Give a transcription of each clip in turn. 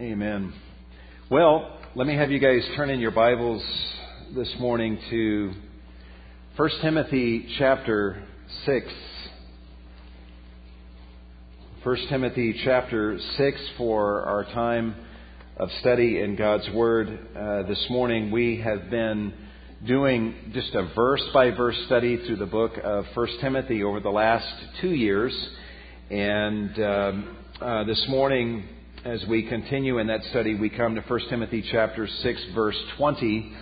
Amen. Well, let me have you guys turn in your Bibles this morning to 1 Timothy chapter 6. 1 Timothy chapter 6 for our time of study in God's Word. Uh, this morning we have been doing just a verse by verse study through the book of 1 Timothy over the last two years. And um, uh, this morning, as we continue in that study, we come to 1 Timothy chapter 6, verse 20.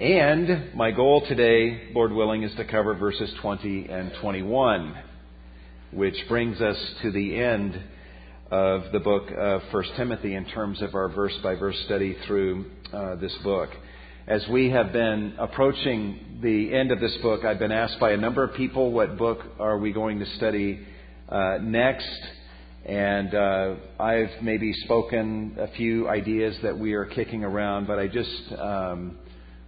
And my goal today, Lord willing, is to cover verses 20 and 21, which brings us to the end of the book of 1 Timothy in terms of our verse by verse study through uh, this book. As we have been approaching the end of this book, I've been asked by a number of people what book are we going to study uh, next. And uh, I've maybe spoken a few ideas that we are kicking around, but I just um,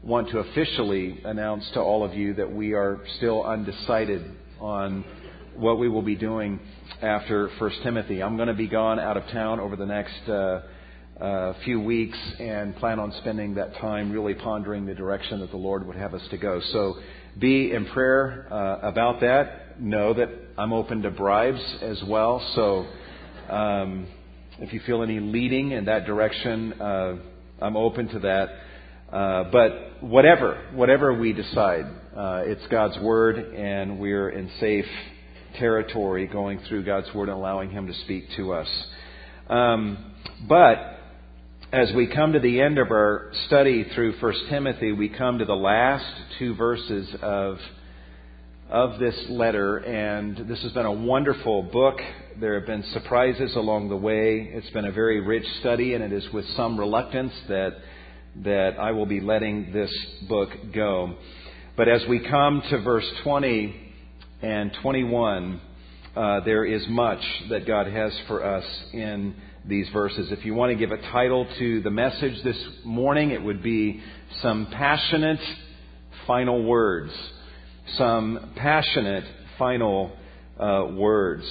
want to officially announce to all of you that we are still undecided on what we will be doing after First Timothy. I'm going to be gone out of town over the next uh, uh, few weeks and plan on spending that time really pondering the direction that the Lord would have us to go. So be in prayer uh, about that. Know that I'm open to bribes as well. So um, if you feel any leading in that direction, uh, I'm open to that. Uh, but whatever, whatever we decide, uh, it's God's Word, and we're in safe territory going through God's Word and allowing Him to speak to us. Um, but as we come to the end of our study through 1 Timothy, we come to the last two verses of of this letter, and this has been a wonderful book. There have been surprises along the way. It's been a very rich study, and it is with some reluctance that that I will be letting this book go. But as we come to verse 20 and 21, uh, there is much that God has for us in these verses. If you want to give a title to the message this morning, it would be Some Passionate Final Words some passionate final uh, words.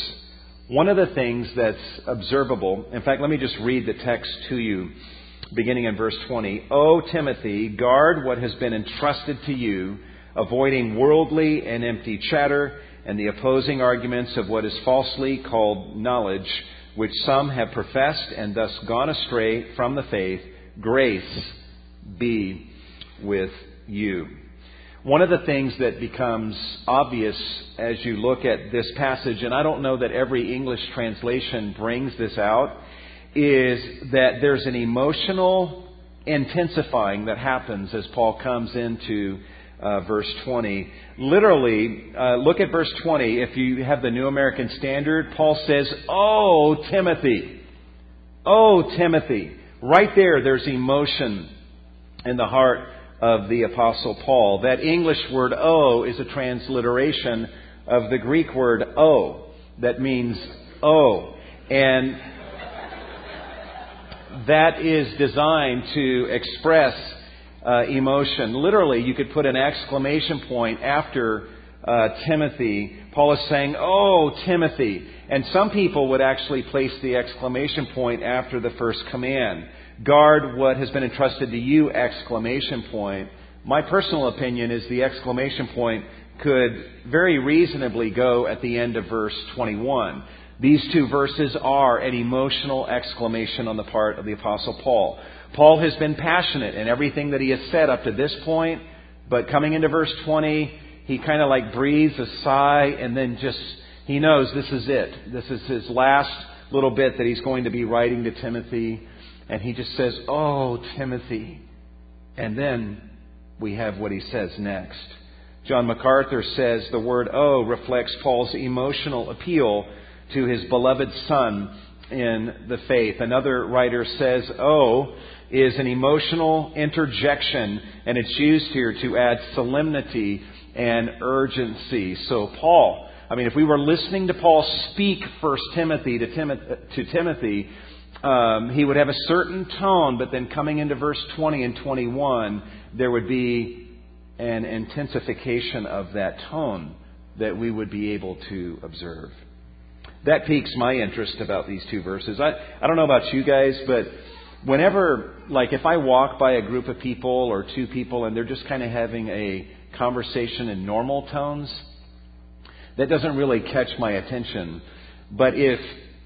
One of the things that's observable, in fact, let me just read the text to you, beginning in verse 20. O Timothy, guard what has been entrusted to you, avoiding worldly and empty chatter and the opposing arguments of what is falsely called knowledge, which some have professed and thus gone astray from the faith. Grace be with you. One of the things that becomes obvious as you look at this passage, and I don't know that every English translation brings this out, is that there's an emotional intensifying that happens as Paul comes into uh, verse 20. Literally, uh, look at verse 20. If you have the New American Standard, Paul says, Oh, Timothy. Oh, Timothy. Right there, there's emotion in the heart of the Apostle Paul. That English word "o" is a transliteration of the Greek word "o," that means O. and that is designed to express uh, emotion. Literally, you could put an exclamation point after uh, Timothy. Paul is saying, "Oh, Timothy," and some people would actually place the exclamation point after the first command guard what has been entrusted to you exclamation point. My personal opinion is the exclamation point could very reasonably go at the end of verse 21. These two verses are an emotional exclamation on the part of the Apostle Paul. Paul has been passionate in everything that he has said up to this point, but coming into verse 20, he kind of like breathes a sigh and then just, he knows this is it. This is his last little bit that he's going to be writing to Timothy. And he just says, Oh, Timothy. And then we have what he says next. John MacArthur says the word oh reflects Paul's emotional appeal to his beloved son in the faith. Another writer says oh is an emotional interjection, and it's used here to add solemnity and urgency. So, Paul, I mean, if we were listening to Paul speak First Timothy to, to Timothy, um, he would have a certain tone, but then coming into verse 20 and 21, there would be an intensification of that tone that we would be able to observe. That piques my interest about these two verses. I, I don't know about you guys, but whenever, like, if I walk by a group of people or two people and they're just kind of having a conversation in normal tones, that doesn't really catch my attention. But if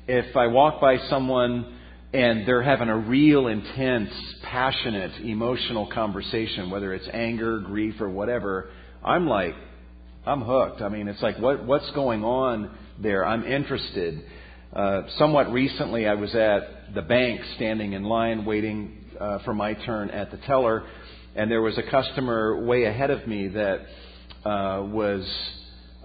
if I walk by someone and they're having a real intense, passionate, emotional conversation, whether it's anger, grief, or whatever, I'm like, I'm hooked. I mean, it's like, what, what's going on there? I'm interested. Uh, somewhat recently, I was at the bank standing in line waiting uh, for my turn at the teller, and there was a customer way ahead of me that uh, was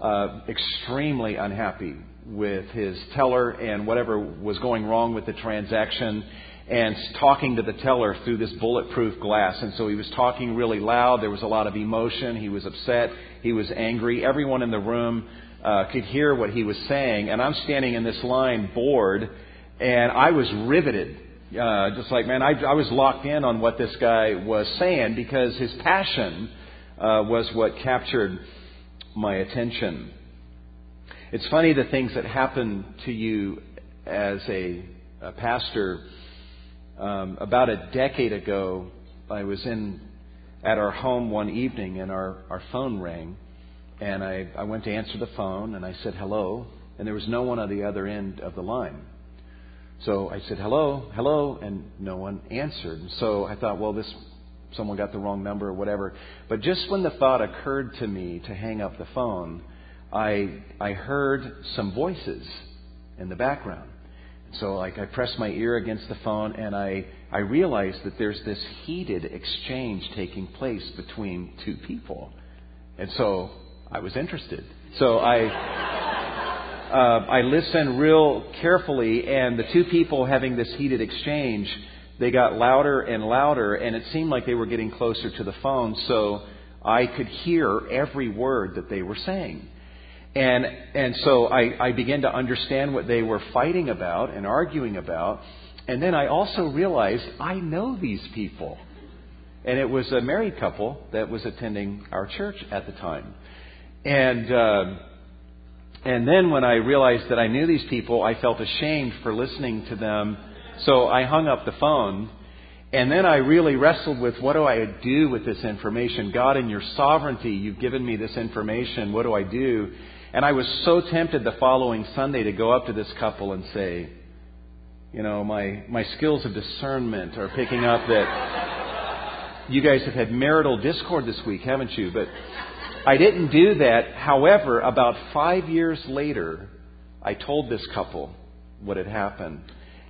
uh, extremely unhappy with his teller and whatever was going wrong with the transaction and talking to the teller through this bulletproof glass. And so he was talking really loud. There was a lot of emotion. He was upset. He was angry. Everyone in the room uh, could hear what he was saying. And I'm standing in this line bored, and I was riveted. Uh, just like, man, I, I was locked in on what this guy was saying because his passion uh, was what captured my attention. It's funny the things that happen to you as a, a pastor. Um, about a decade ago, I was in at our home one evening and our, our phone rang. And I, I went to answer the phone and I said hello, and there was no one on the other end of the line. So I said hello, hello, and no one answered. And So I thought, well, this someone got the wrong number or whatever. But just when the thought occurred to me to hang up the phone, I, I heard some voices in the background. So like I pressed my ear against the phone and I, I realized that there's this heated exchange taking place between two people. And so I was interested. So I, uh, I listened real carefully and the two people having this heated exchange, they got louder and louder and it seemed like they were getting closer to the phone so I could hear every word that they were saying. And, and so I, I began to understand what they were fighting about and arguing about. And then I also realized I know these people. And it was a married couple that was attending our church at the time. And, uh, and then when I realized that I knew these people, I felt ashamed for listening to them. So I hung up the phone. And then I really wrestled with what do I do with this information? God, in your sovereignty, you've given me this information. What do I do? And I was so tempted the following Sunday to go up to this couple and say, you know, my, my skills of discernment are picking up that you guys have had marital discord this week, haven't you? But I didn't do that. However, about five years later, I told this couple what had happened.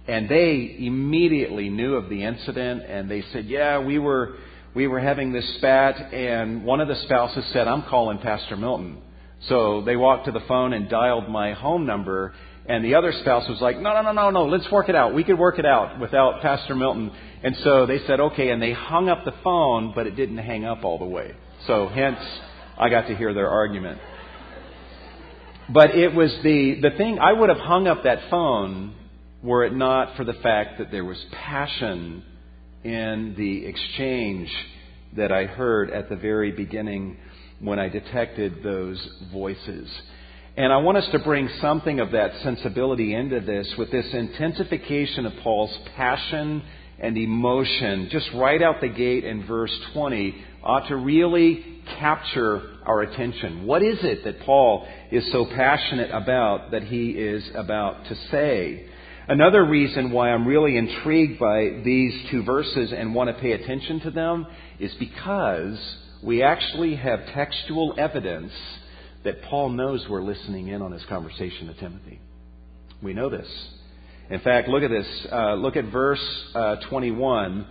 And they immediately knew of the incident and they said, yeah, we were, we were having this spat and one of the spouses said, I'm calling Pastor Milton. So they walked to the phone and dialed my home number, and the other spouse was like, no, no, no, no, no, let's work it out. We could work it out without Pastor Milton. And so they said, okay, and they hung up the phone, but it didn't hang up all the way. So hence, I got to hear their argument. But it was the, the thing, I would have hung up that phone were it not for the fact that there was passion in the exchange that I heard at the very beginning when I detected those voices. And I want us to bring something of that sensibility into this with this intensification of Paul's passion and emotion, just right out the gate in verse 20, ought to really capture our attention. What is it that Paul is so passionate about that he is about to say? Another reason why I'm really intrigued by these two verses and want to pay attention to them is because we actually have textual evidence that Paul knows we're listening in on his conversation to Timothy. We know this. In fact, look at this. Uh, look at verse uh, 21.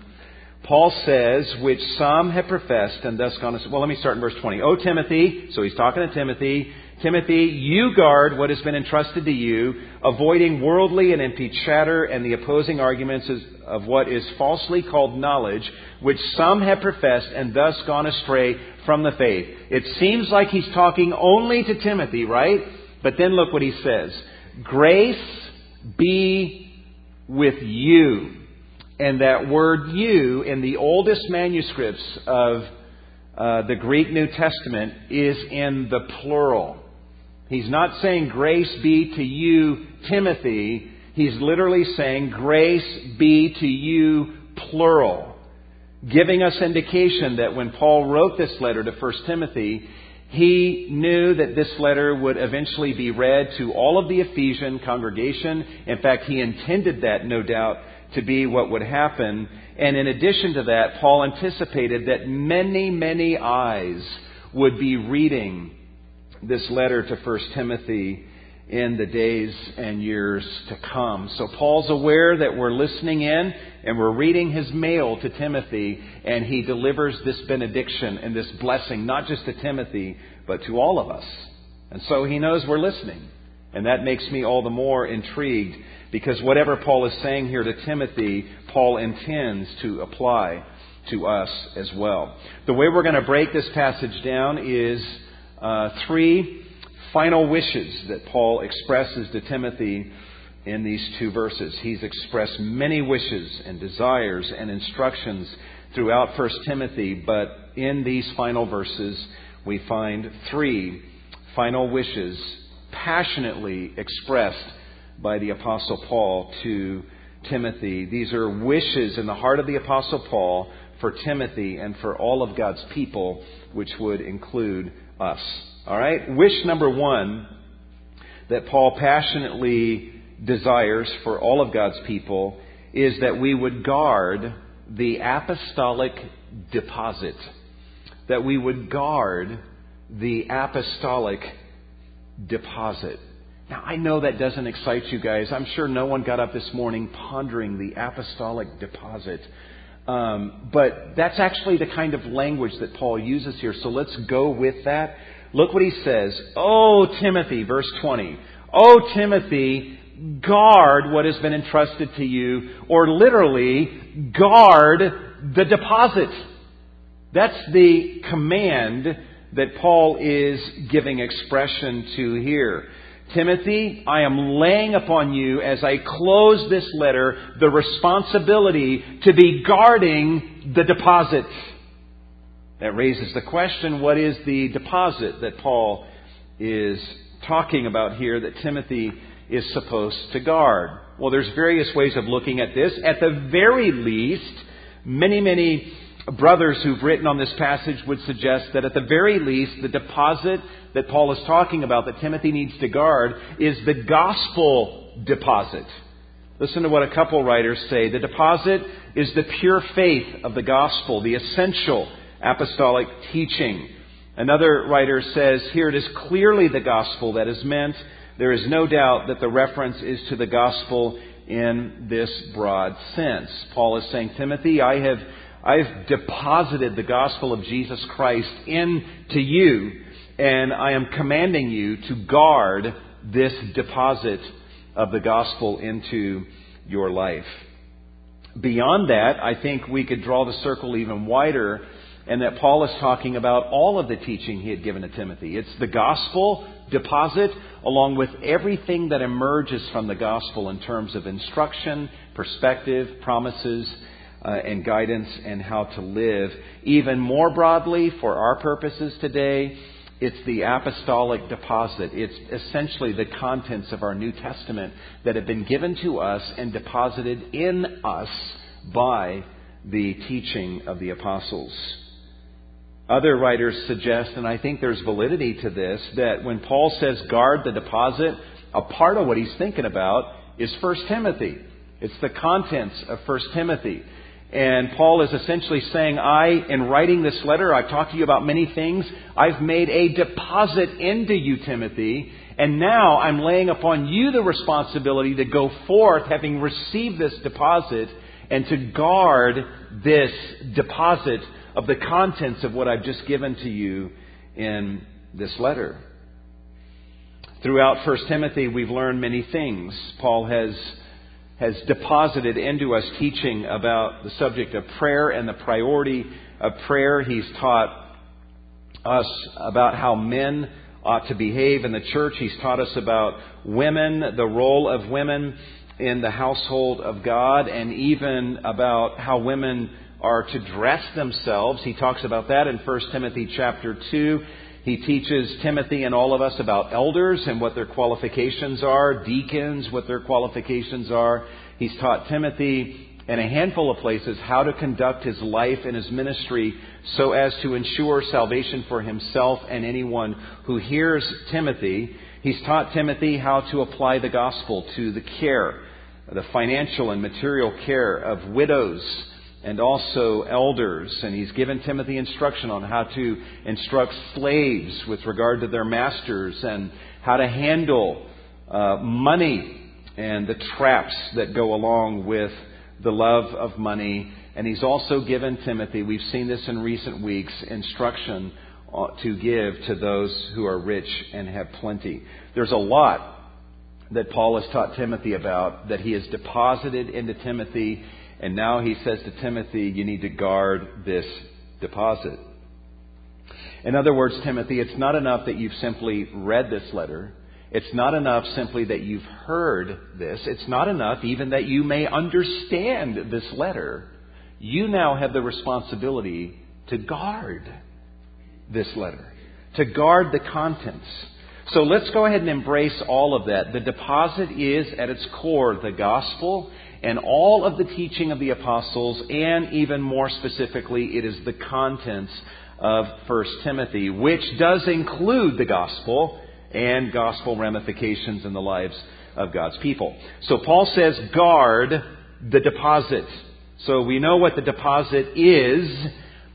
Paul says, which some have professed and thus gone. Well, let me start in verse 20. O Timothy, so he's talking to Timothy. Timothy, you guard what has been entrusted to you, avoiding worldly and empty chatter and the opposing arguments of what is falsely called knowledge, which some have professed and thus gone astray from the faith. It seems like he's talking only to Timothy, right? But then look what he says. Grace be with you. And that word you in the oldest manuscripts of uh, the Greek New Testament is in the plural. He's not saying grace be to you, Timothy. He's literally saying grace be to you, plural, giving us indication that when Paul wrote this letter to 1 Timothy, he knew that this letter would eventually be read to all of the Ephesian congregation. In fact, he intended that, no doubt, to be what would happen. And in addition to that, Paul anticipated that many, many eyes would be reading this letter to 1 Timothy in the days and years to come. So Paul's aware that we're listening in and we're reading his mail to Timothy and he delivers this benediction and this blessing, not just to Timothy, but to all of us. And so he knows we're listening. And that makes me all the more intrigued because whatever Paul is saying here to Timothy, Paul intends to apply to us as well. The way we're going to break this passage down is uh, three final wishes that Paul expresses to Timothy in these two verses. He's expressed many wishes and desires and instructions throughout 1 Timothy, but in these final verses, we find three final wishes passionately expressed by the Apostle Paul to Timothy. These are wishes in the heart of the Apostle Paul for Timothy and for all of God's people, which would include us. All right? Wish number one that Paul passionately desires for all of God's people is that we would guard the apostolic deposit. That we would guard the apostolic deposit. Now, I know that doesn't excite you guys. I'm sure no one got up this morning pondering the apostolic deposit. Um, but that's actually the kind of language that Paul uses here. So let's go with that. Look what he says. Oh, Timothy, verse 20. Oh, Timothy, guard what has been entrusted to you, or literally, guard the deposit. That's the command that Paul is giving expression to here. Timothy, I am laying upon you as I close this letter the responsibility to be guarding the deposit. That raises the question what is the deposit that Paul is talking about here that Timothy is supposed to guard? Well, there's various ways of looking at this. At the very least, many, many brothers who've written on this passage would suggest that at the very least, the deposit that Paul is talking about that Timothy needs to guard is the gospel deposit. Listen to what a couple writers say. The deposit is the pure faith of the gospel, the essential apostolic teaching. Another writer says, here it is clearly the gospel that is meant. There is no doubt that the reference is to the gospel in this broad sense. Paul is saying, Timothy, I have I've deposited the gospel of Jesus Christ into you, and I am commanding you to guard this deposit of the gospel into your life. Beyond that, I think we could draw the circle even wider, and that Paul is talking about all of the teaching he had given to Timothy. It's the gospel deposit, along with everything that emerges from the gospel in terms of instruction, perspective, promises, uh, and guidance and how to live. Even more broadly, for our purposes today, it's the apostolic deposit. It's essentially the contents of our New Testament that have been given to us and deposited in us by the teaching of the apostles. Other writers suggest, and I think there's validity to this, that when Paul says guard the deposit, a part of what he's thinking about is 1 Timothy. It's the contents of 1 Timothy. And Paul is essentially saying, I, in writing this letter, I've talked to you about many things. I've made a deposit into you, Timothy. And now I'm laying upon you the responsibility to go forth, having received this deposit, and to guard this deposit of the contents of what I've just given to you in this letter. Throughout 1 Timothy, we've learned many things. Paul has has deposited into us teaching about the subject of prayer and the priority of prayer. He's taught us about how men ought to behave in the church. He's taught us about women, the role of women in the household of God, and even about how women are to dress themselves. He talks about that in 1 Timothy chapter 2. He teaches Timothy and all of us about elders and what their qualifications are, deacons, what their qualifications are. He's taught Timothy in a handful of places how to conduct his life and his ministry so as to ensure salvation for himself and anyone who hears Timothy. He's taught Timothy how to apply the gospel to the care, the financial and material care of widows and also elders. And he's given Timothy instruction on how to instruct slaves with regard to their masters and how to handle uh, money and the traps that go along with the love of money. And he's also given Timothy, we've seen this in recent weeks, instruction uh, to give to those who are rich and have plenty. There's a lot that Paul has taught Timothy about that he has deposited into Timothy and now he says to Timothy, you need to guard this deposit. In other words, Timothy, it's not enough that you've simply read this letter. It's not enough simply that you've heard this. It's not enough even that you may understand this letter. You now have the responsibility to guard this letter, to guard the contents. So let's go ahead and embrace all of that. The deposit is at its core the gospel and all of the teaching of the apostles, and even more specifically, it is the contents of 1 Timothy, which does include the gospel and gospel ramifications in the lives of God's people. So Paul says, guard the deposit. So we know what the deposit is,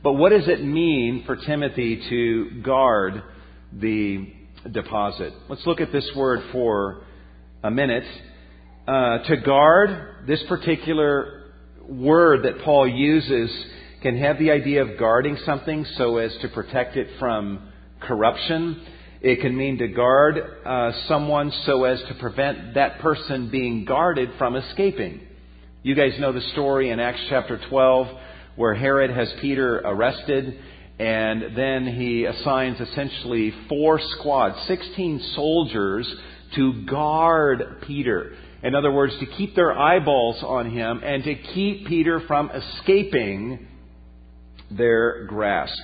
but what does it mean for Timothy to guard the deposit? Let's look at this word for a minute. Uh, to guard, this particular word that Paul uses can have the idea of guarding something so as to protect it from corruption. It can mean to guard uh, someone so as to prevent that person being guarded from escaping. You guys know the story in Acts chapter 12 where Herod has Peter arrested and then he assigns essentially four squads, 16 soldiers to guard Peter. In other words, to keep their eyeballs on him and to keep Peter from escaping their grasp.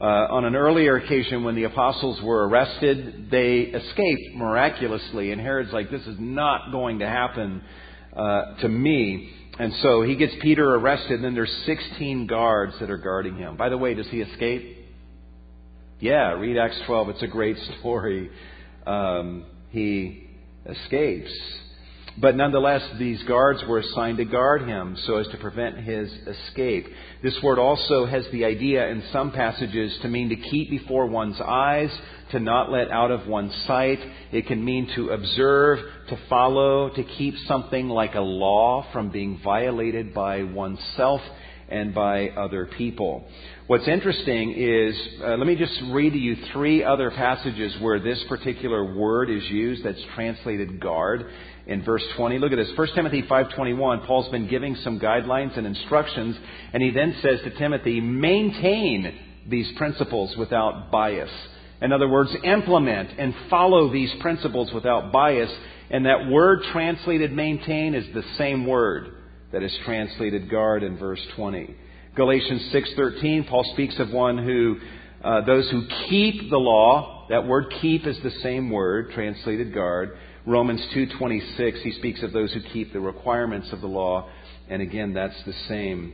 Uh, on an earlier occasion, when the apostles were arrested, they escaped miraculously. And Herod's like, this is not going to happen uh, to me. And so he gets Peter arrested, and then there's 16 guards that are guarding him. By the way, does he escape? Yeah, read Acts 12. It's a great story. Um, he escapes. But nonetheless, these guards were assigned to guard him so as to prevent his escape. This word also has the idea in some passages to mean to keep before one's eyes, to not let out of one's sight. It can mean to observe, to follow, to keep something like a law from being violated by oneself and by other people. What's interesting is, uh, let me just read to you three other passages where this particular word is used that's translated guard in verse 20. Look at this. 1 Timothy 5.21, Paul's been giving some guidelines and instructions, and he then says to Timothy, maintain these principles without bias. In other words, implement and follow these principles without bias. And that word translated maintain is the same word that is translated guard in verse 20. Galatians 6:13, Paul speaks of one who uh, those who keep the law. That word keep is the same word translated guard. Romans 2:26 he speaks of those who keep the requirements of the law and again that's the same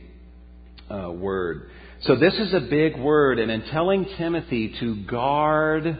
uh, word. So this is a big word and in telling Timothy to guard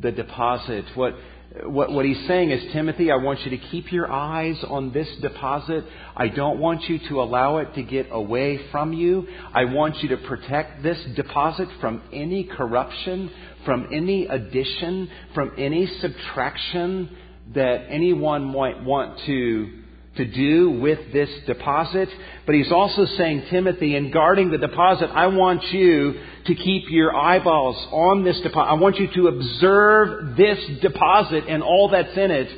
the deposit what what, what he's saying is, Timothy, I want you to keep your eyes on this deposit. I don't want you to allow it to get away from you. I want you to protect this deposit from any corruption, from any addition, from any subtraction that anyone might want to, to do with this deposit. But he's also saying, Timothy, in guarding the deposit, I want you to keep your eyeballs on this deposit. I want you to observe this deposit and all that's in it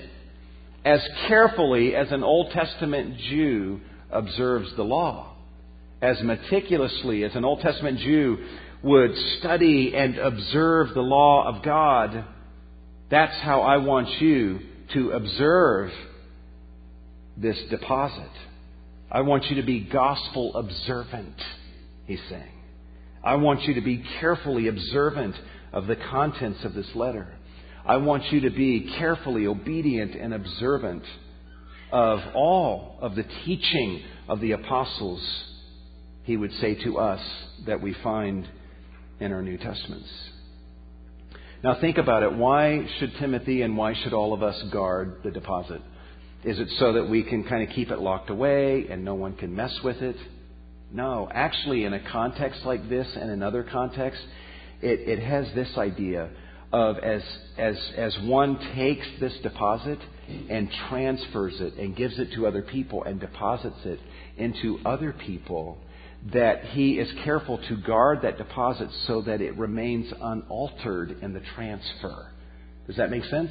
as carefully as an Old Testament Jew observes the law. As meticulously as an Old Testament Jew would study and observe the law of God. That's how I want you to observe this deposit. I want you to be gospel observant, he's saying. I want you to be carefully observant of the contents of this letter. I want you to be carefully obedient and observant of all of the teaching of the apostles, he would say to us that we find in our New Testaments. Now think about it. Why should Timothy and why should all of us guard the deposit? Is it so that we can kind of keep it locked away and no one can mess with it? No. Actually, in a context like this and in other contexts, it, it has this idea of as, as, as one takes this deposit and transfers it and gives it to other people and deposits it into other people, that he is careful to guard that deposit so that it remains unaltered in the transfer. Does that make sense?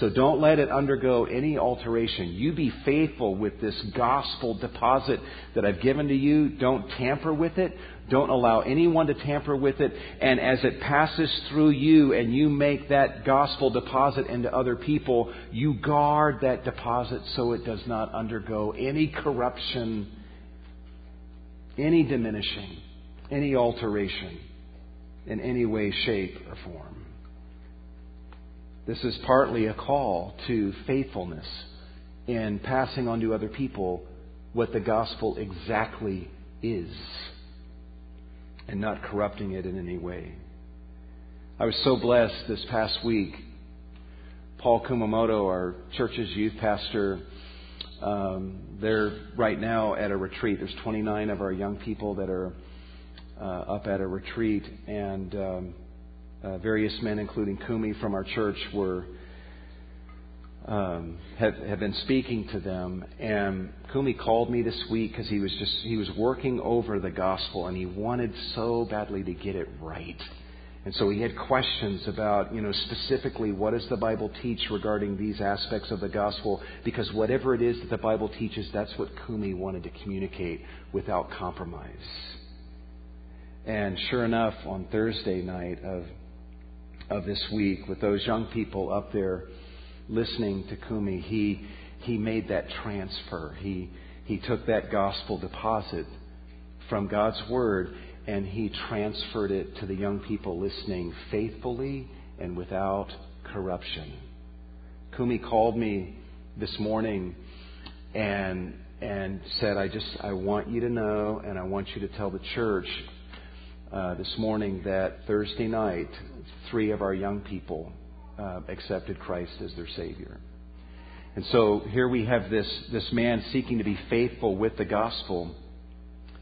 So don't let it undergo any alteration. You be faithful with this gospel deposit that I've given to you. Don't tamper with it. Don't allow anyone to tamper with it. And as it passes through you and you make that gospel deposit into other people, you guard that deposit so it does not undergo any corruption, any diminishing, any alteration in any way, shape, or form. This is partly a call to faithfulness in passing on to other people what the gospel exactly is and not corrupting it in any way. I was so blessed this past week. Paul Kumamoto, our church's youth pastor, um, they're right now at a retreat. There's 29 of our young people that are uh, up at a retreat, and um, uh, various men, including Kumi from our church, were um, have, have been speaking to them. And Kumi called me this week because he was just he was working over the gospel and he wanted so badly to get it right. And so he had questions about, you know, specifically what does the Bible teach regarding these aspects of the gospel? Because whatever it is that the Bible teaches, that's what Kumi wanted to communicate without compromise. And sure enough, on Thursday night of of this week with those young people up there listening to Kumi, he, he made that transfer. He, he took that gospel deposit from God's Word and he transferred it to the young people listening faithfully and without corruption. Kumi called me this morning and and said, I just I want you to know and I want you to tell the church uh, this morning that Thursday night, three of our young people uh, accepted Christ as their Savior. And so here we have this, this man seeking to be faithful with the gospel,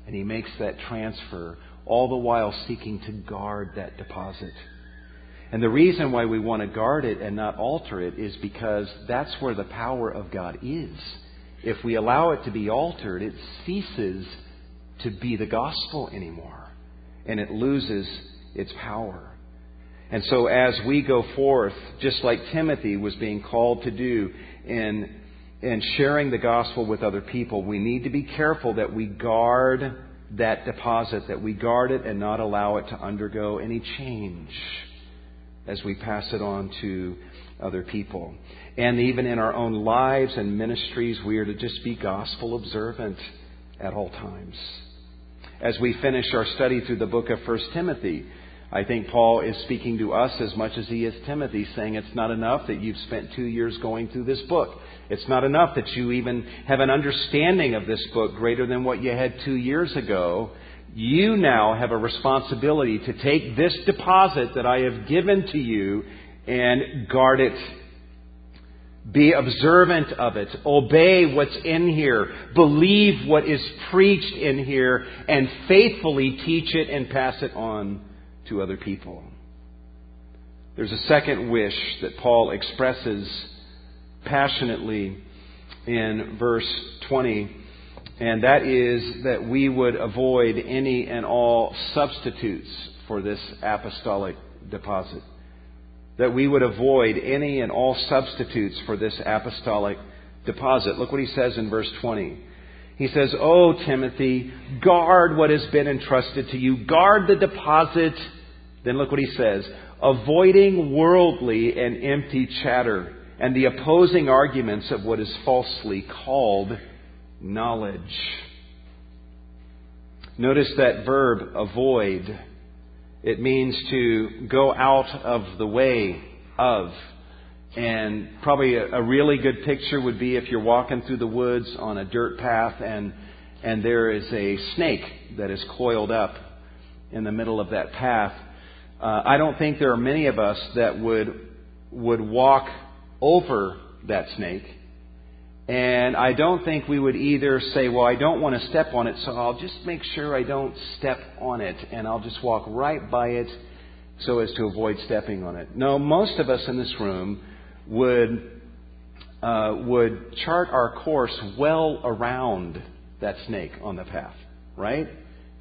and he makes that transfer, all the while seeking to guard that deposit. And the reason why we want to guard it and not alter it is because that's where the power of God is. If we allow it to be altered, it ceases to be the gospel anymore and it loses its power. And so as we go forth, just like Timothy was being called to do in, in sharing the gospel with other people, we need to be careful that we guard that deposit, that we guard it and not allow it to undergo any change as we pass it on to other people. And even in our own lives and ministries, we are to just be gospel observant at all times as we finish our study through the book of 1 Timothy. I think Paul is speaking to us as much as he is Timothy, saying it's not enough that you've spent two years going through this book. It's not enough that you even have an understanding of this book greater than what you had two years ago. You now have a responsibility to take this deposit that I have given to you and guard it be observant of it. Obey what's in here. Believe what is preached in here and faithfully teach it and pass it on to other people. There's a second wish that Paul expresses passionately in verse 20, and that is that we would avoid any and all substitutes for this apostolic deposit that we would avoid any and all substitutes for this apostolic deposit. Look what he says in verse 20. He says, Oh, Timothy, guard what has been entrusted to you. Guard the deposit. Then look what he says. Avoiding worldly and empty chatter and the opposing arguments of what is falsely called knowledge. Notice that verb, avoid. It means to go out of the way of. And probably a, a really good picture would be if you're walking through the woods on a dirt path and and there is a snake that is coiled up in the middle of that path. Uh, I don't think there are many of us that would would walk over that snake. And I don't think we would either say, well, I don't want to step on it, so I'll just make sure I don't step on it, and I'll just walk right by it so as to avoid stepping on it. No, most of us in this room would, uh, would chart our course well around that snake on the path, right?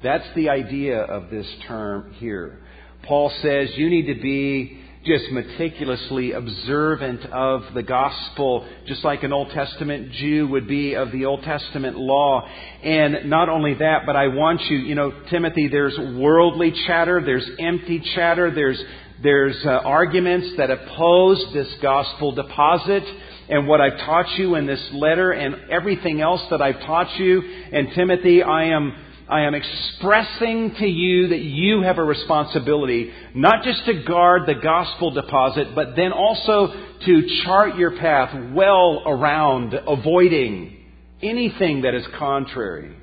That's the idea of this term here. Paul says you need to be just meticulously observant of the gospel, just like an Old Testament Jew would be of the Old Testament law. And not only that, but I want you, you know, Timothy, there's worldly chatter, there's empty chatter, there's, there's uh, arguments that oppose this gospel deposit and what I've taught you in this letter and everything else that I've taught you. And Timothy, I am I am expressing to you that you have a responsibility not just to guard the gospel deposit, but then also to chart your path well around avoiding anything that is contrary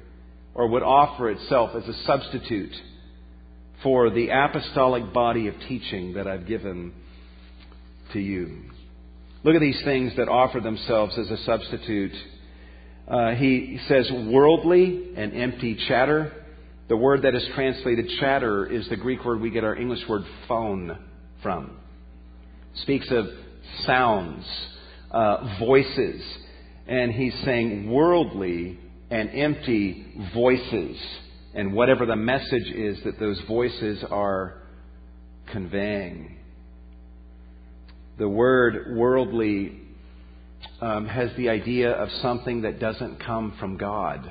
or would offer itself as a substitute for the apostolic body of teaching that I've given to you. Look at these things that offer themselves as a substitute uh, he says worldly and empty chatter. The word that is translated chatter is the Greek word we get our English word phone from. Speaks of sounds, uh, voices. And he's saying worldly and empty voices. And whatever the message is that those voices are conveying. The word worldly um, has the idea of something that doesn't come from God,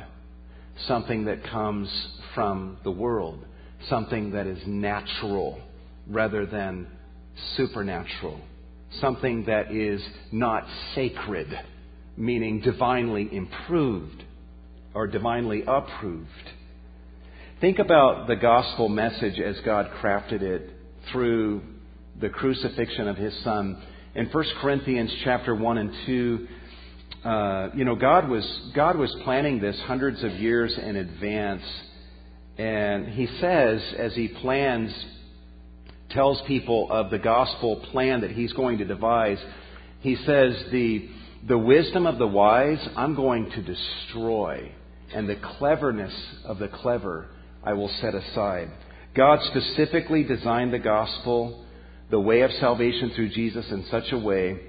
something that comes from the world, something that is natural rather than supernatural, something that is not sacred, meaning divinely improved or divinely approved. Think about the gospel message as God crafted it through the crucifixion of his son in 1 Corinthians chapter 1 and 2, uh, you know, God was, God was planning this hundreds of years in advance. And he says, as he plans, tells people of the gospel plan that he's going to devise, he says, the, the wisdom of the wise I'm going to destroy, and the cleverness of the clever I will set aside. God specifically designed the gospel the way of salvation through Jesus in such a way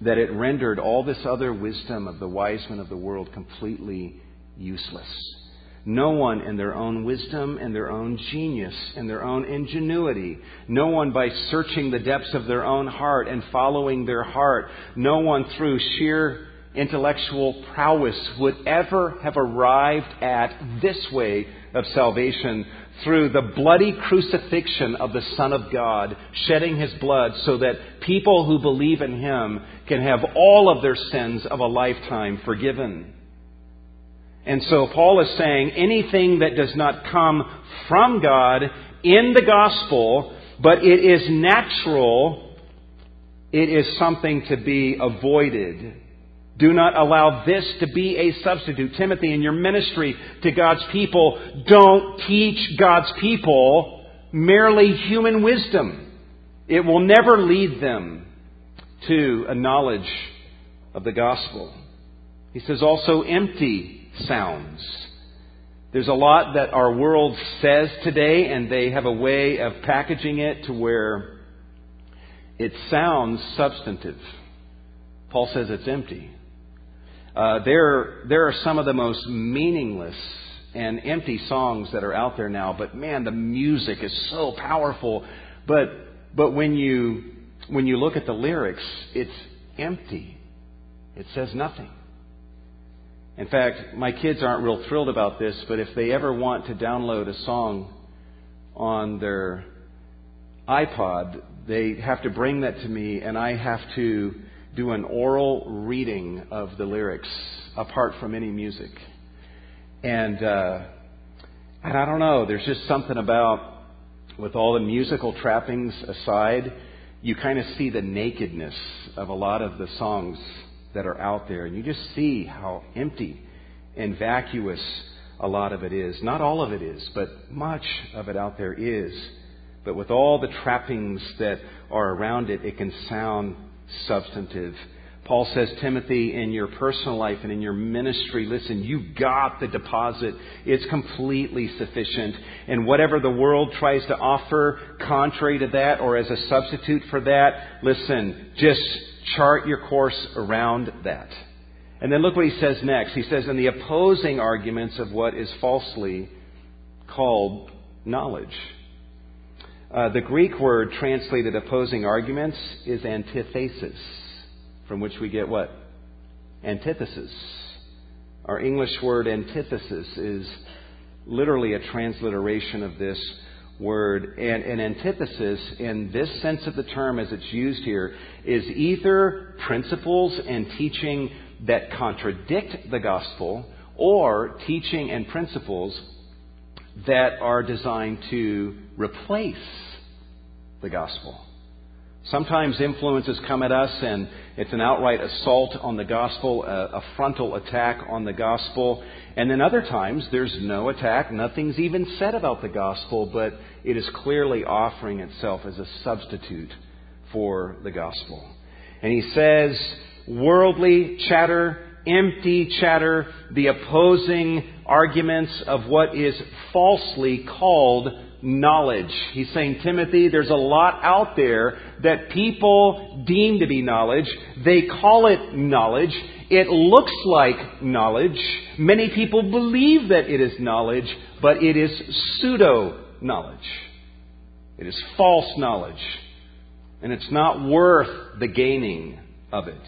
that it rendered all this other wisdom of the wise men of the world completely useless. No one in their own wisdom and their own genius and their own ingenuity. No one by searching the depths of their own heart and following their heart. No one through sheer intellectual prowess would ever have arrived at this way of salvation through the bloody crucifixion of the Son of God, shedding his blood so that people who believe in him can have all of their sins of a lifetime forgiven. And so Paul is saying anything that does not come from God in the gospel, but it is natural, it is something to be avoided do not allow this to be a substitute. Timothy, in your ministry to God's people, don't teach God's people merely human wisdom. It will never lead them to a knowledge of the gospel. He says also empty sounds. There's a lot that our world says today, and they have a way of packaging it to where it sounds substantive. Paul says it's empty. Uh, there, there are some of the most meaningless and empty songs that are out there now, but man, the music is so powerful. But, but when you, when you look at the lyrics, it's empty. It says nothing. In fact, my kids aren't real thrilled about this, but if they ever want to download a song on their iPod, they have to bring that to me, and I have to do an oral reading of the lyrics apart from any music. And, uh, and I don't know, there's just something about, with all the musical trappings aside, you kind of see the nakedness of a lot of the songs that are out there, and you just see how empty and vacuous a lot of it is. Not all of it is, but much of it out there is. But with all the trappings that are around it, it can sound substantive. Paul says, Timothy, in your personal life and in your ministry, listen, you've got the deposit. It's completely sufficient. And whatever the world tries to offer contrary to that or as a substitute for that, listen, just chart your course around that. And then look what he says next. He says, in the opposing arguments of what is falsely called knowledge. Uh, the Greek word translated opposing arguments is antithesis, from which we get what? Antithesis. Our English word antithesis is literally a transliteration of this word. And an antithesis, in this sense of the term as it's used here, is either principles and teaching that contradict the gospel or teaching and principles that are designed to replace the gospel. Sometimes influences come at us and it's an outright assault on the gospel, a, frontal attack on the gospel. And then other times there's no attack, nothing's even said about the gospel, but it is clearly offering itself as a substitute for the gospel. And he says, worldly chatter, empty chatter, the opposing arguments of what is falsely called knowledge. He's saying, Timothy, there's a lot out there that people deem to be knowledge. They call it knowledge. It looks like knowledge. Many people believe that it is knowledge, but it is pseudo knowledge. It is false knowledge. And it's not worth the gaining of it.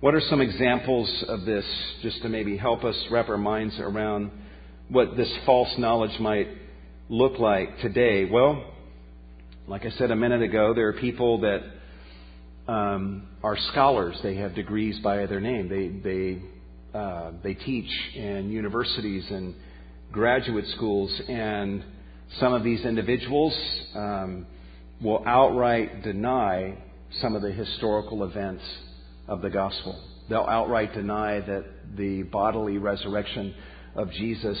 What are some examples of this, just to maybe help us wrap our minds around what this false knowledge might look like today? Well, like I said a minute ago, there are people that um, are scholars. They have degrees by their name. They they uh, they teach in universities and graduate schools, and some of these individuals um, will outright deny some of the historical events of the gospel. They'll outright deny that the bodily resurrection of Jesus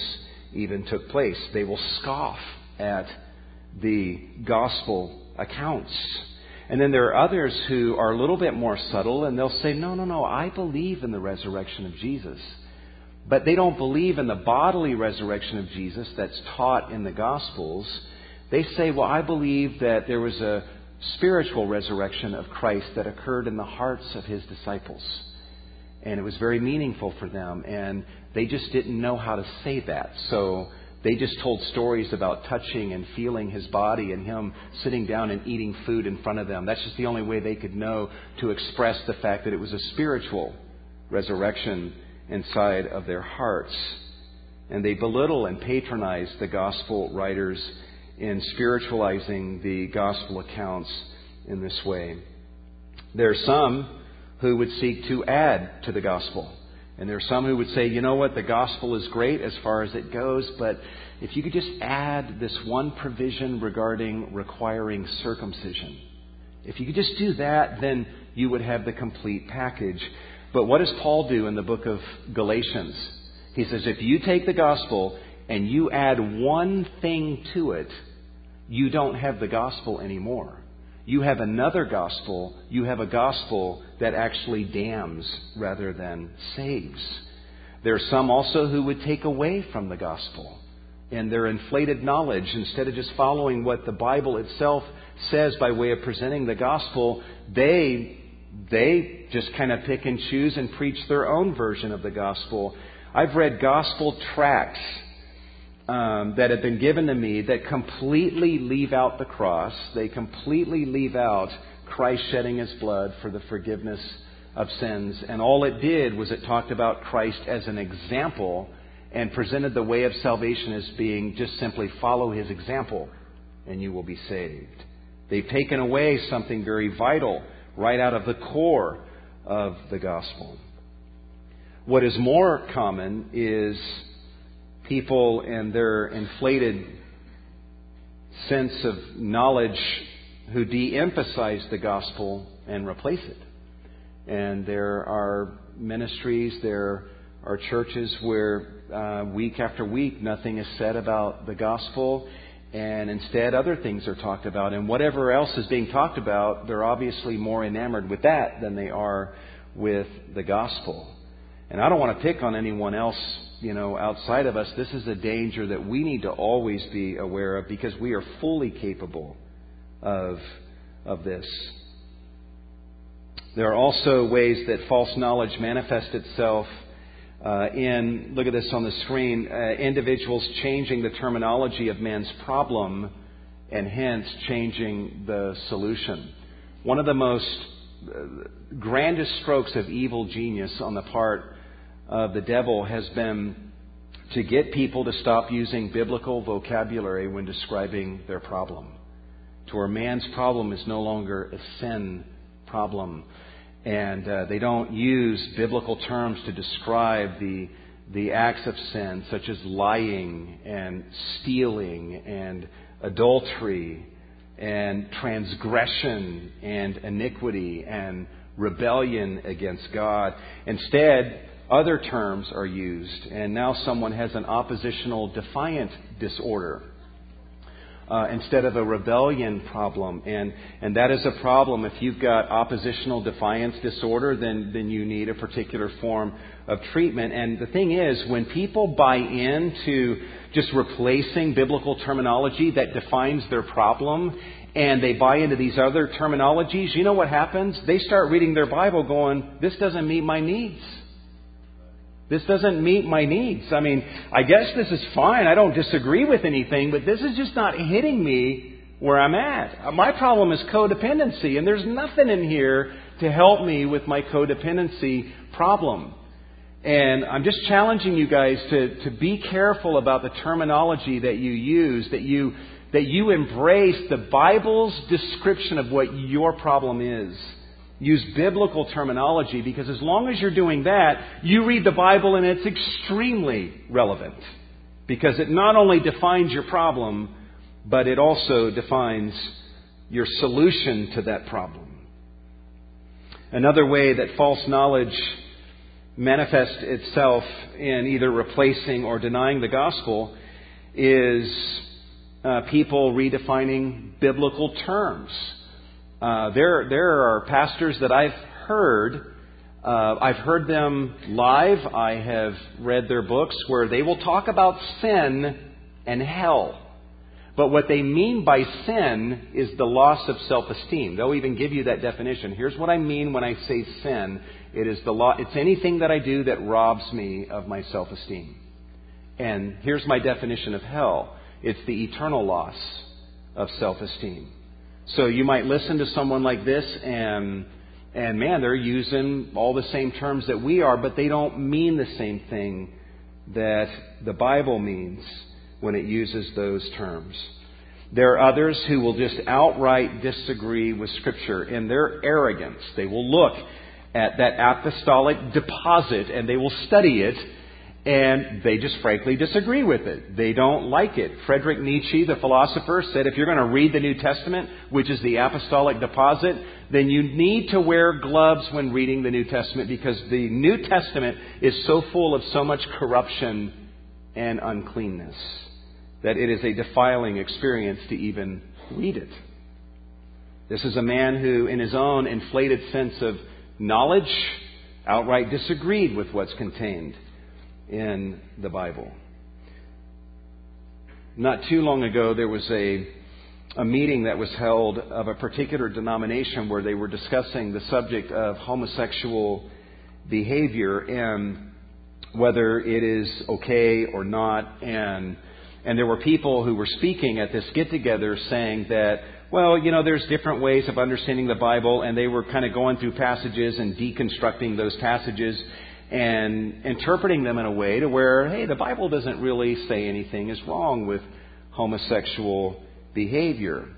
even took place. They will scoff at the gospel accounts. And then there are others who are a little bit more subtle and they'll say, no, no, no, I believe in the resurrection of Jesus. But they don't believe in the bodily resurrection of Jesus that's taught in the Gospels. They say, well, I believe that there was a spiritual resurrection of Christ that occurred in the hearts of his disciples. And it was very meaningful for them. And they just didn't know how to say that. So they just told stories about touching and feeling his body and him sitting down and eating food in front of them. That's just the only way they could know to express the fact that it was a spiritual resurrection inside of their hearts. And they belittle and patronize the gospel writers in spiritualizing the gospel accounts in this way. There are some who would seek to add to the gospel. And there are some who would say, you know what, the gospel is great as far as it goes, but if you could just add this one provision regarding requiring circumcision, if you could just do that, then you would have the complete package. But what does Paul do in the book of Galatians? He says, if you take the gospel and you add one thing to it, you don't have the gospel anymore. You have another gospel. You have a gospel that actually damns rather than saves. There are some also who would take away from the gospel and their inflated knowledge instead of just following what the Bible itself says by way of presenting the gospel, they they just kind of pick and choose and preach their own version of the gospel. I've read gospel tracts um, that have been given to me that completely leave out the cross. They completely leave out Christ shedding his blood for the forgiveness of sins. And all it did was it talked about Christ as an example and presented the way of salvation as being just simply follow his example and you will be saved. They've taken away something very vital right out of the core of the gospel. What is more common is people and their inflated sense of knowledge who de emphasize the gospel and replace it. And there are ministries, there are churches where uh, week after week nothing is said about the gospel, and instead other things are talked about. And whatever else is being talked about, they're obviously more enamored with that than they are with the gospel. And I don't want to pick on anyone else, you know, outside of us. This is a danger that we need to always be aware of because we are fully capable of, of this. There are also ways that false knowledge manifests itself uh, in, look at this on the screen, uh, individuals changing the terminology of man's problem and hence changing the solution. One of the most uh, grandest strokes of evil genius on the part of the devil has been to get people to stop using biblical vocabulary when describing their problem. To where man's problem is no longer a sin problem. And uh, they don't use biblical terms to describe the, the acts of sin, such as lying and stealing and adultery and transgression and iniquity and rebellion against God. Instead, other terms are used, and now someone has an oppositional defiant disorder uh, instead of a rebellion problem. And, and that is a problem. If you've got oppositional defiance disorder, then, then you need a particular form of treatment. And the thing is, when people buy into just replacing biblical terminology that defines their problem, and they buy into these other terminologies, you know what happens? They start reading their Bible going, this doesn't meet my needs. This doesn't meet my needs. I mean, I guess this is fine. I don't disagree with anything, but this is just not hitting me where I'm at. Uh, my problem is codependency, and there's nothing in here to help me with my codependency problem. And I'm just challenging you guys to, to be careful about the terminology that you use, that you, that you embrace the Bible's description of what your problem is use biblical terminology because as long as you're doing that, you read the Bible and it's extremely relevant because it not only defines your problem, but it also defines your solution to that problem. Another way that false knowledge manifests itself in either replacing or denying the gospel is uh, people redefining biblical terms. Uh, there, there are pastors that I've heard. Uh, I've heard them live. I have read their books where they will talk about sin and hell. But what they mean by sin is the loss of self-esteem. They'll even give you that definition. Here's what I mean when I say sin. It is the law, it's anything that I do that robs me of my self-esteem. And here's my definition of hell. It's the eternal loss of self-esteem. So you might listen to someone like this and and man, they're using all the same terms that we are, but they don't mean the same thing that the Bible means when it uses those terms. There are others who will just outright disagree with Scripture in their arrogance. They will look at that apostolic deposit and they will study it and they just frankly disagree with it. They don't like it. Friedrich Nietzsche, the philosopher, said if you're going to read the New Testament, which is the apostolic deposit, then you need to wear gloves when reading the New Testament because the New Testament is so full of so much corruption and uncleanness that it is a defiling experience to even read it. This is a man who, in his own inflated sense of knowledge, outright disagreed with what's contained in the Bible. Not too long ago, there was a, a meeting that was held of a particular denomination where they were discussing the subject of homosexual behavior and whether it is okay or not. And, and there were people who were speaking at this get together saying that, well, you know, there's different ways of understanding the Bible, and they were kind of going through passages and deconstructing those passages and interpreting them in a way to where, hey, the Bible doesn't really say anything is wrong with homosexual behavior.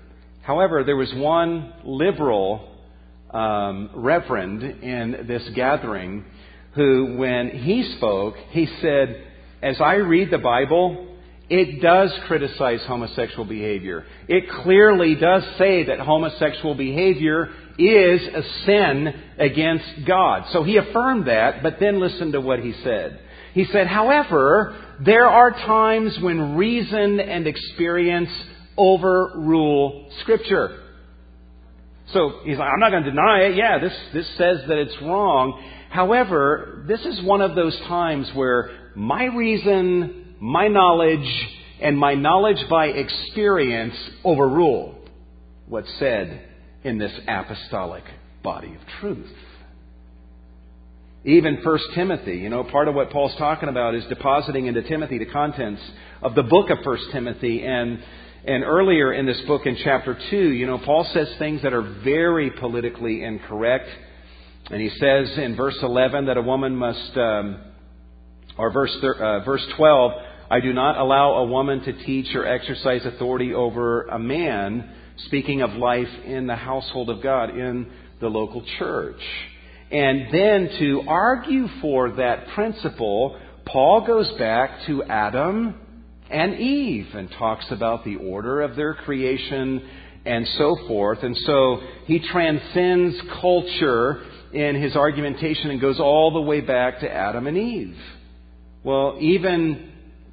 However, there was one liberal um, reverend in this gathering who, when he spoke, he said, As I read the Bible, it does criticize homosexual behavior. It clearly does say that homosexual behavior is a sin against God. So he affirmed that, but then listen to what he said. He said, however, there are times when reason and experience overrule Scripture. So he's like, I'm not going to deny it. Yeah, this, this says that it's wrong. However, this is one of those times where my reason, my knowledge, and my knowledge by experience overrule what's said in this apostolic body of truth. Even 1 Timothy, you know, part of what Paul's talking about is depositing into Timothy the contents of the book of 1 Timothy. And, and earlier in this book in chapter 2, you know, Paul says things that are very politically incorrect. And he says in verse 11 that a woman must, um, or verse, uh, verse 12, I do not allow a woman to teach or exercise authority over a man, speaking of life in the household of God, in the local church. And then to argue for that principle, Paul goes back to Adam and Eve and talks about the order of their creation and so forth. And so he transcends culture in his argumentation and goes all the way back to Adam and Eve. Well, even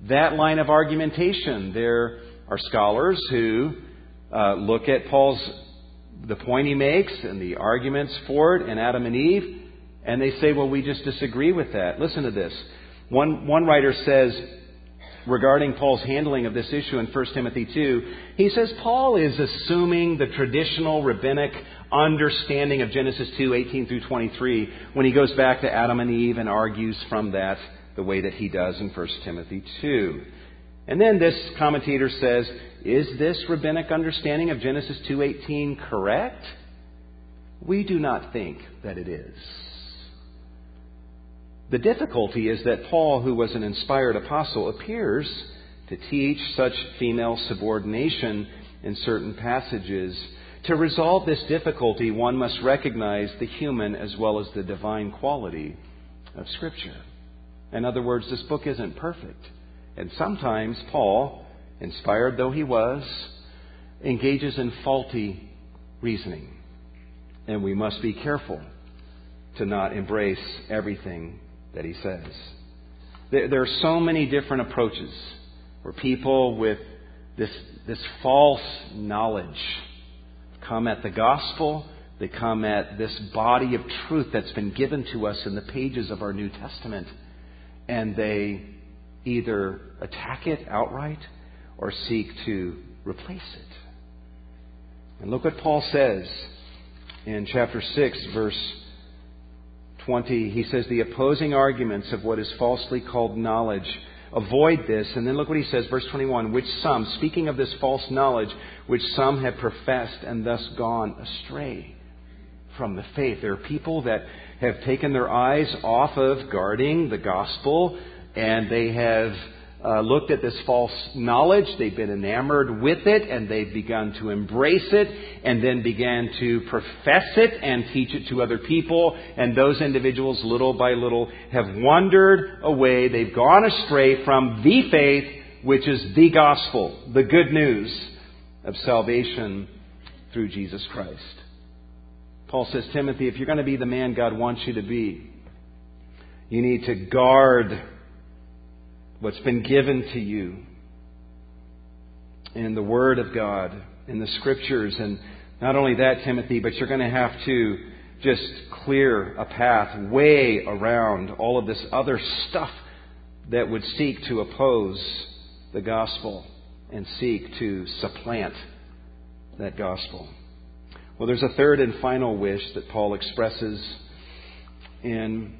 that line of argumentation, there are scholars who uh, look at Paul's the point he makes and the arguments for it in Adam and Eve, and they say, well, we just disagree with that. Listen to this. One, one writer says, regarding Paul's handling of this issue in 1 Timothy 2, he says Paul is assuming the traditional rabbinic understanding of Genesis 2, 18 through 23, when he goes back to Adam and Eve and argues from that the way that he does in 1 Timothy 2. And then this commentator says, is this rabbinic understanding of Genesis 2:18 correct? We do not think that it is. The difficulty is that Paul, who was an inspired apostle, appears to teach such female subordination in certain passages. To resolve this difficulty, one must recognize the human as well as the divine quality of Scripture. In other words, this book isn't perfect. And sometimes Paul inspired though he was, engages in faulty reasoning. And we must be careful to not embrace everything that he says. There, are so many different approaches where people with this, this false knowledge come at the gospel, they come at this body of truth that's been given to us in the pages of our New Testament, and they either attack it outright or seek to replace it. And look what Paul says in chapter 6, verse 20. He says, The opposing arguments of what is falsely called knowledge. Avoid this. And then look what he says, verse 21. Which some, speaking of this false knowledge, which some have professed and thus gone astray from the faith. There are people that have taken their eyes off of guarding the gospel and they have uh, looked at this false knowledge. They've been enamored with it and they've begun to embrace it and then began to profess it and teach it to other people. And those individuals, little by little, have wandered away. They've gone astray from the faith, which is the gospel, the good news of salvation through Jesus Christ. Paul says, Timothy, if you're going to be the man God wants you to be, you need to guard what's been given to you in the Word of God, in the Scriptures. And not only that, Timothy, but you're going to have to just clear a path way around all of this other stuff that would seek to oppose the gospel and seek to supplant that gospel. Well, there's a third and final wish that Paul expresses in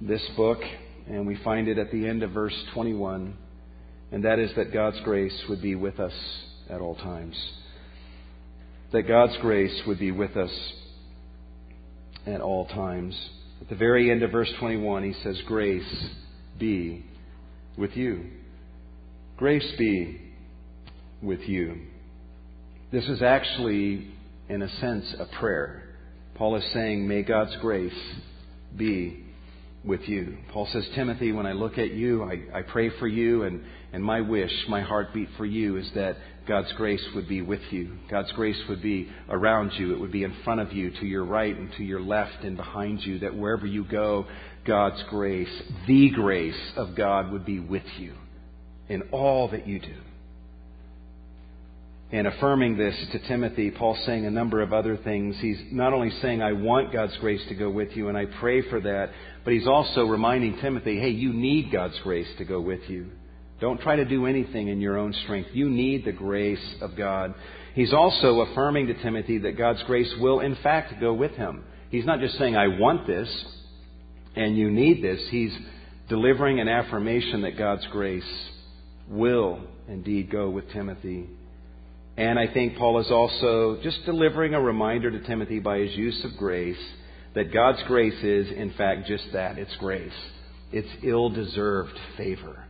this book and we find it at the end of verse 21, and that is that God's grace would be with us at all times. That God's grace would be with us at all times. At the very end of verse 21, he says, Grace be with you. Grace be with you. This is actually, in a sense, a prayer. Paul is saying, May God's grace be with you. Paul says, Timothy, when I look at you, I, I pray for you, and, and my wish, my heartbeat for you is that God's grace would be with you. God's grace would be around you. It would be in front of you, to your right and to your left and behind you, that wherever you go, God's grace, the grace of God would be with you in all that you do. And affirming this to Timothy, Paul's saying a number of other things. He's not only saying, I want God's grace to go with you, and I pray for that, but he's also reminding Timothy, hey, you need God's grace to go with you. Don't try to do anything in your own strength. You need the grace of God. He's also affirming to Timothy that God's grace will, in fact, go with him. He's not just saying, I want this and you need this. He's delivering an affirmation that God's grace will indeed go with Timothy. And I think Paul is also just delivering a reminder to Timothy by his use of grace that God's grace is, in fact, just that it's grace. It's ill deserved favor.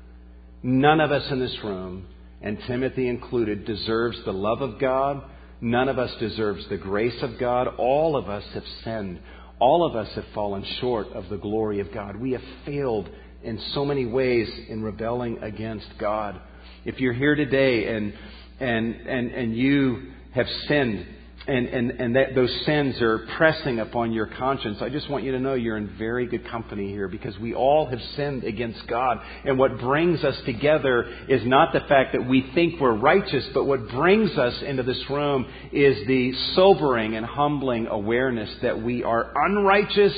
None of us in this room, and Timothy included, deserves the love of God. None of us deserves the grace of God. All of us have sinned. All of us have fallen short of the glory of God. We have failed in so many ways in rebelling against God. If you're here today and and and, and you have sinned and, and, and that those sins are pressing upon your conscience, I just want you to know you're in very good company here because we all have sinned against God. And what brings us together is not the fact that we think we're righteous, but what brings us into this room is the sobering and humbling awareness that we are unrighteous,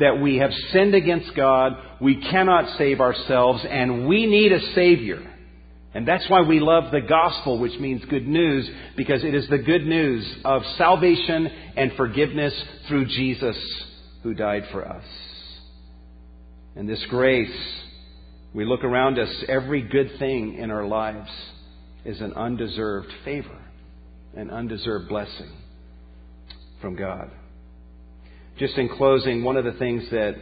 that we have sinned against God, we cannot save ourselves, and we need a Savior. And that's why we love the gospel, which means good news, because it is the good news of salvation and forgiveness through Jesus who died for us. And this grace, we look around us, every good thing in our lives is an undeserved favor, an undeserved blessing from God. Just in closing, one of the things that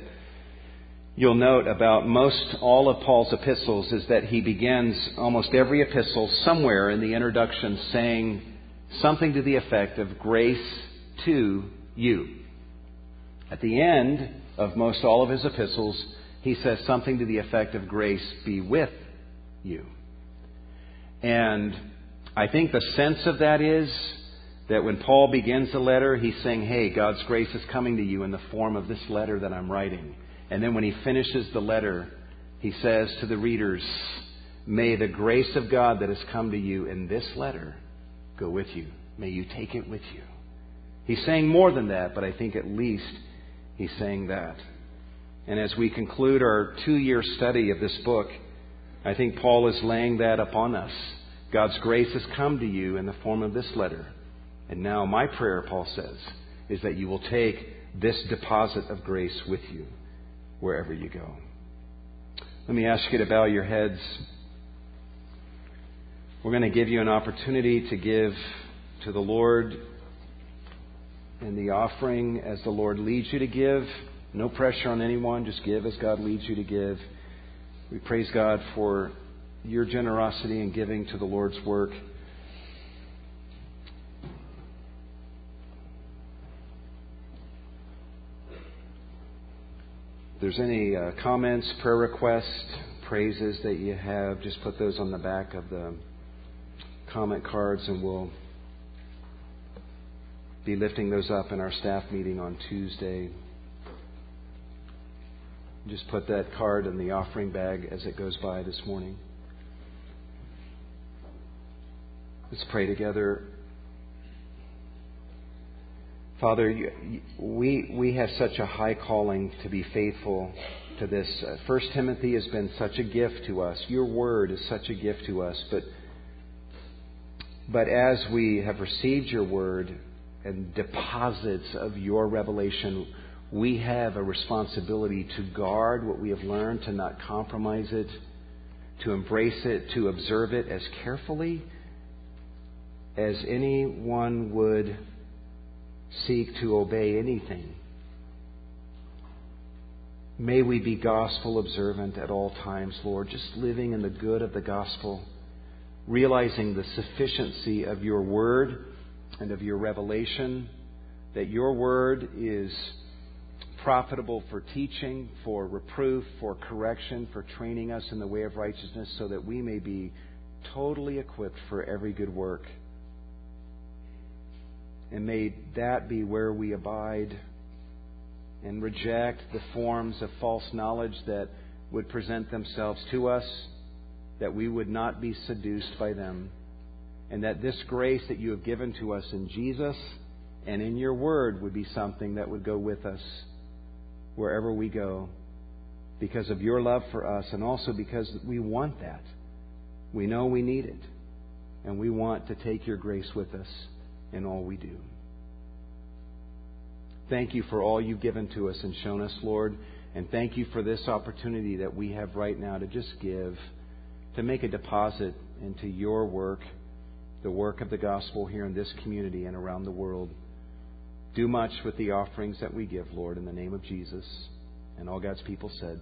you'll note about most all of Paul's epistles is that he begins almost every epistle somewhere in the introduction saying something to the effect of grace to you. At the end of most all of his epistles, he says something to the effect of grace be with you. And I think the sense of that is that when Paul begins the letter, he's saying, Hey, God's grace is coming to you in the form of this letter that I'm writing. And then when he finishes the letter, he says to the readers, May the grace of God that has come to you in this letter go with you. May you take it with you. He's saying more than that, but I think at least he's saying that. And as we conclude our two year study of this book, I think Paul is laying that upon us. God's grace has come to you in the form of this letter. And now, my prayer, Paul says, is that you will take this deposit of grace with you wherever you go. Let me ask you to bow your heads. We're going to give you an opportunity to give to the Lord in the offering as the Lord leads you to give. No pressure on anyone, just give as God leads you to give. We praise God for your generosity in giving to the Lord's work. There's any uh, comments, prayer requests, praises that you have, just put those on the back of the comment cards and we'll be lifting those up in our staff meeting on Tuesday. Just put that card in the offering bag as it goes by this morning. Let's pray together. Father, we, we have such a high calling to be faithful to this. Uh, First Timothy has been such a gift to us. Your word is such a gift to us. But, but as we have received your word and deposits of your revelation, we have a responsibility to guard what we have learned, to not compromise it, to embrace it, to observe it as carefully as anyone would seek to obey anything. May we be gospel observant at all times, Lord, just living in the good of the gospel, realizing the sufficiency of your word and of your revelation, that your word is profitable for teaching, for reproof, for correction, for training us in the way of righteousness, so that we may be totally equipped for every good work. And may that be where we abide and reject the forms of false knowledge that would present themselves to us, that we would not be seduced by them, and that this grace that you have given to us in Jesus and in your word would be something that would go with us wherever we go because of your love for us and also because we want that. We know we need it, and we want to take your grace with us in all we do. Thank you for all you've given to us and shown us, Lord. And thank you for this opportunity that we have right now to just give, to make a deposit into your work, the work of the gospel here in this community and around the world. Do much with the offerings that we give, Lord, in the name of Jesus. And all God's people said,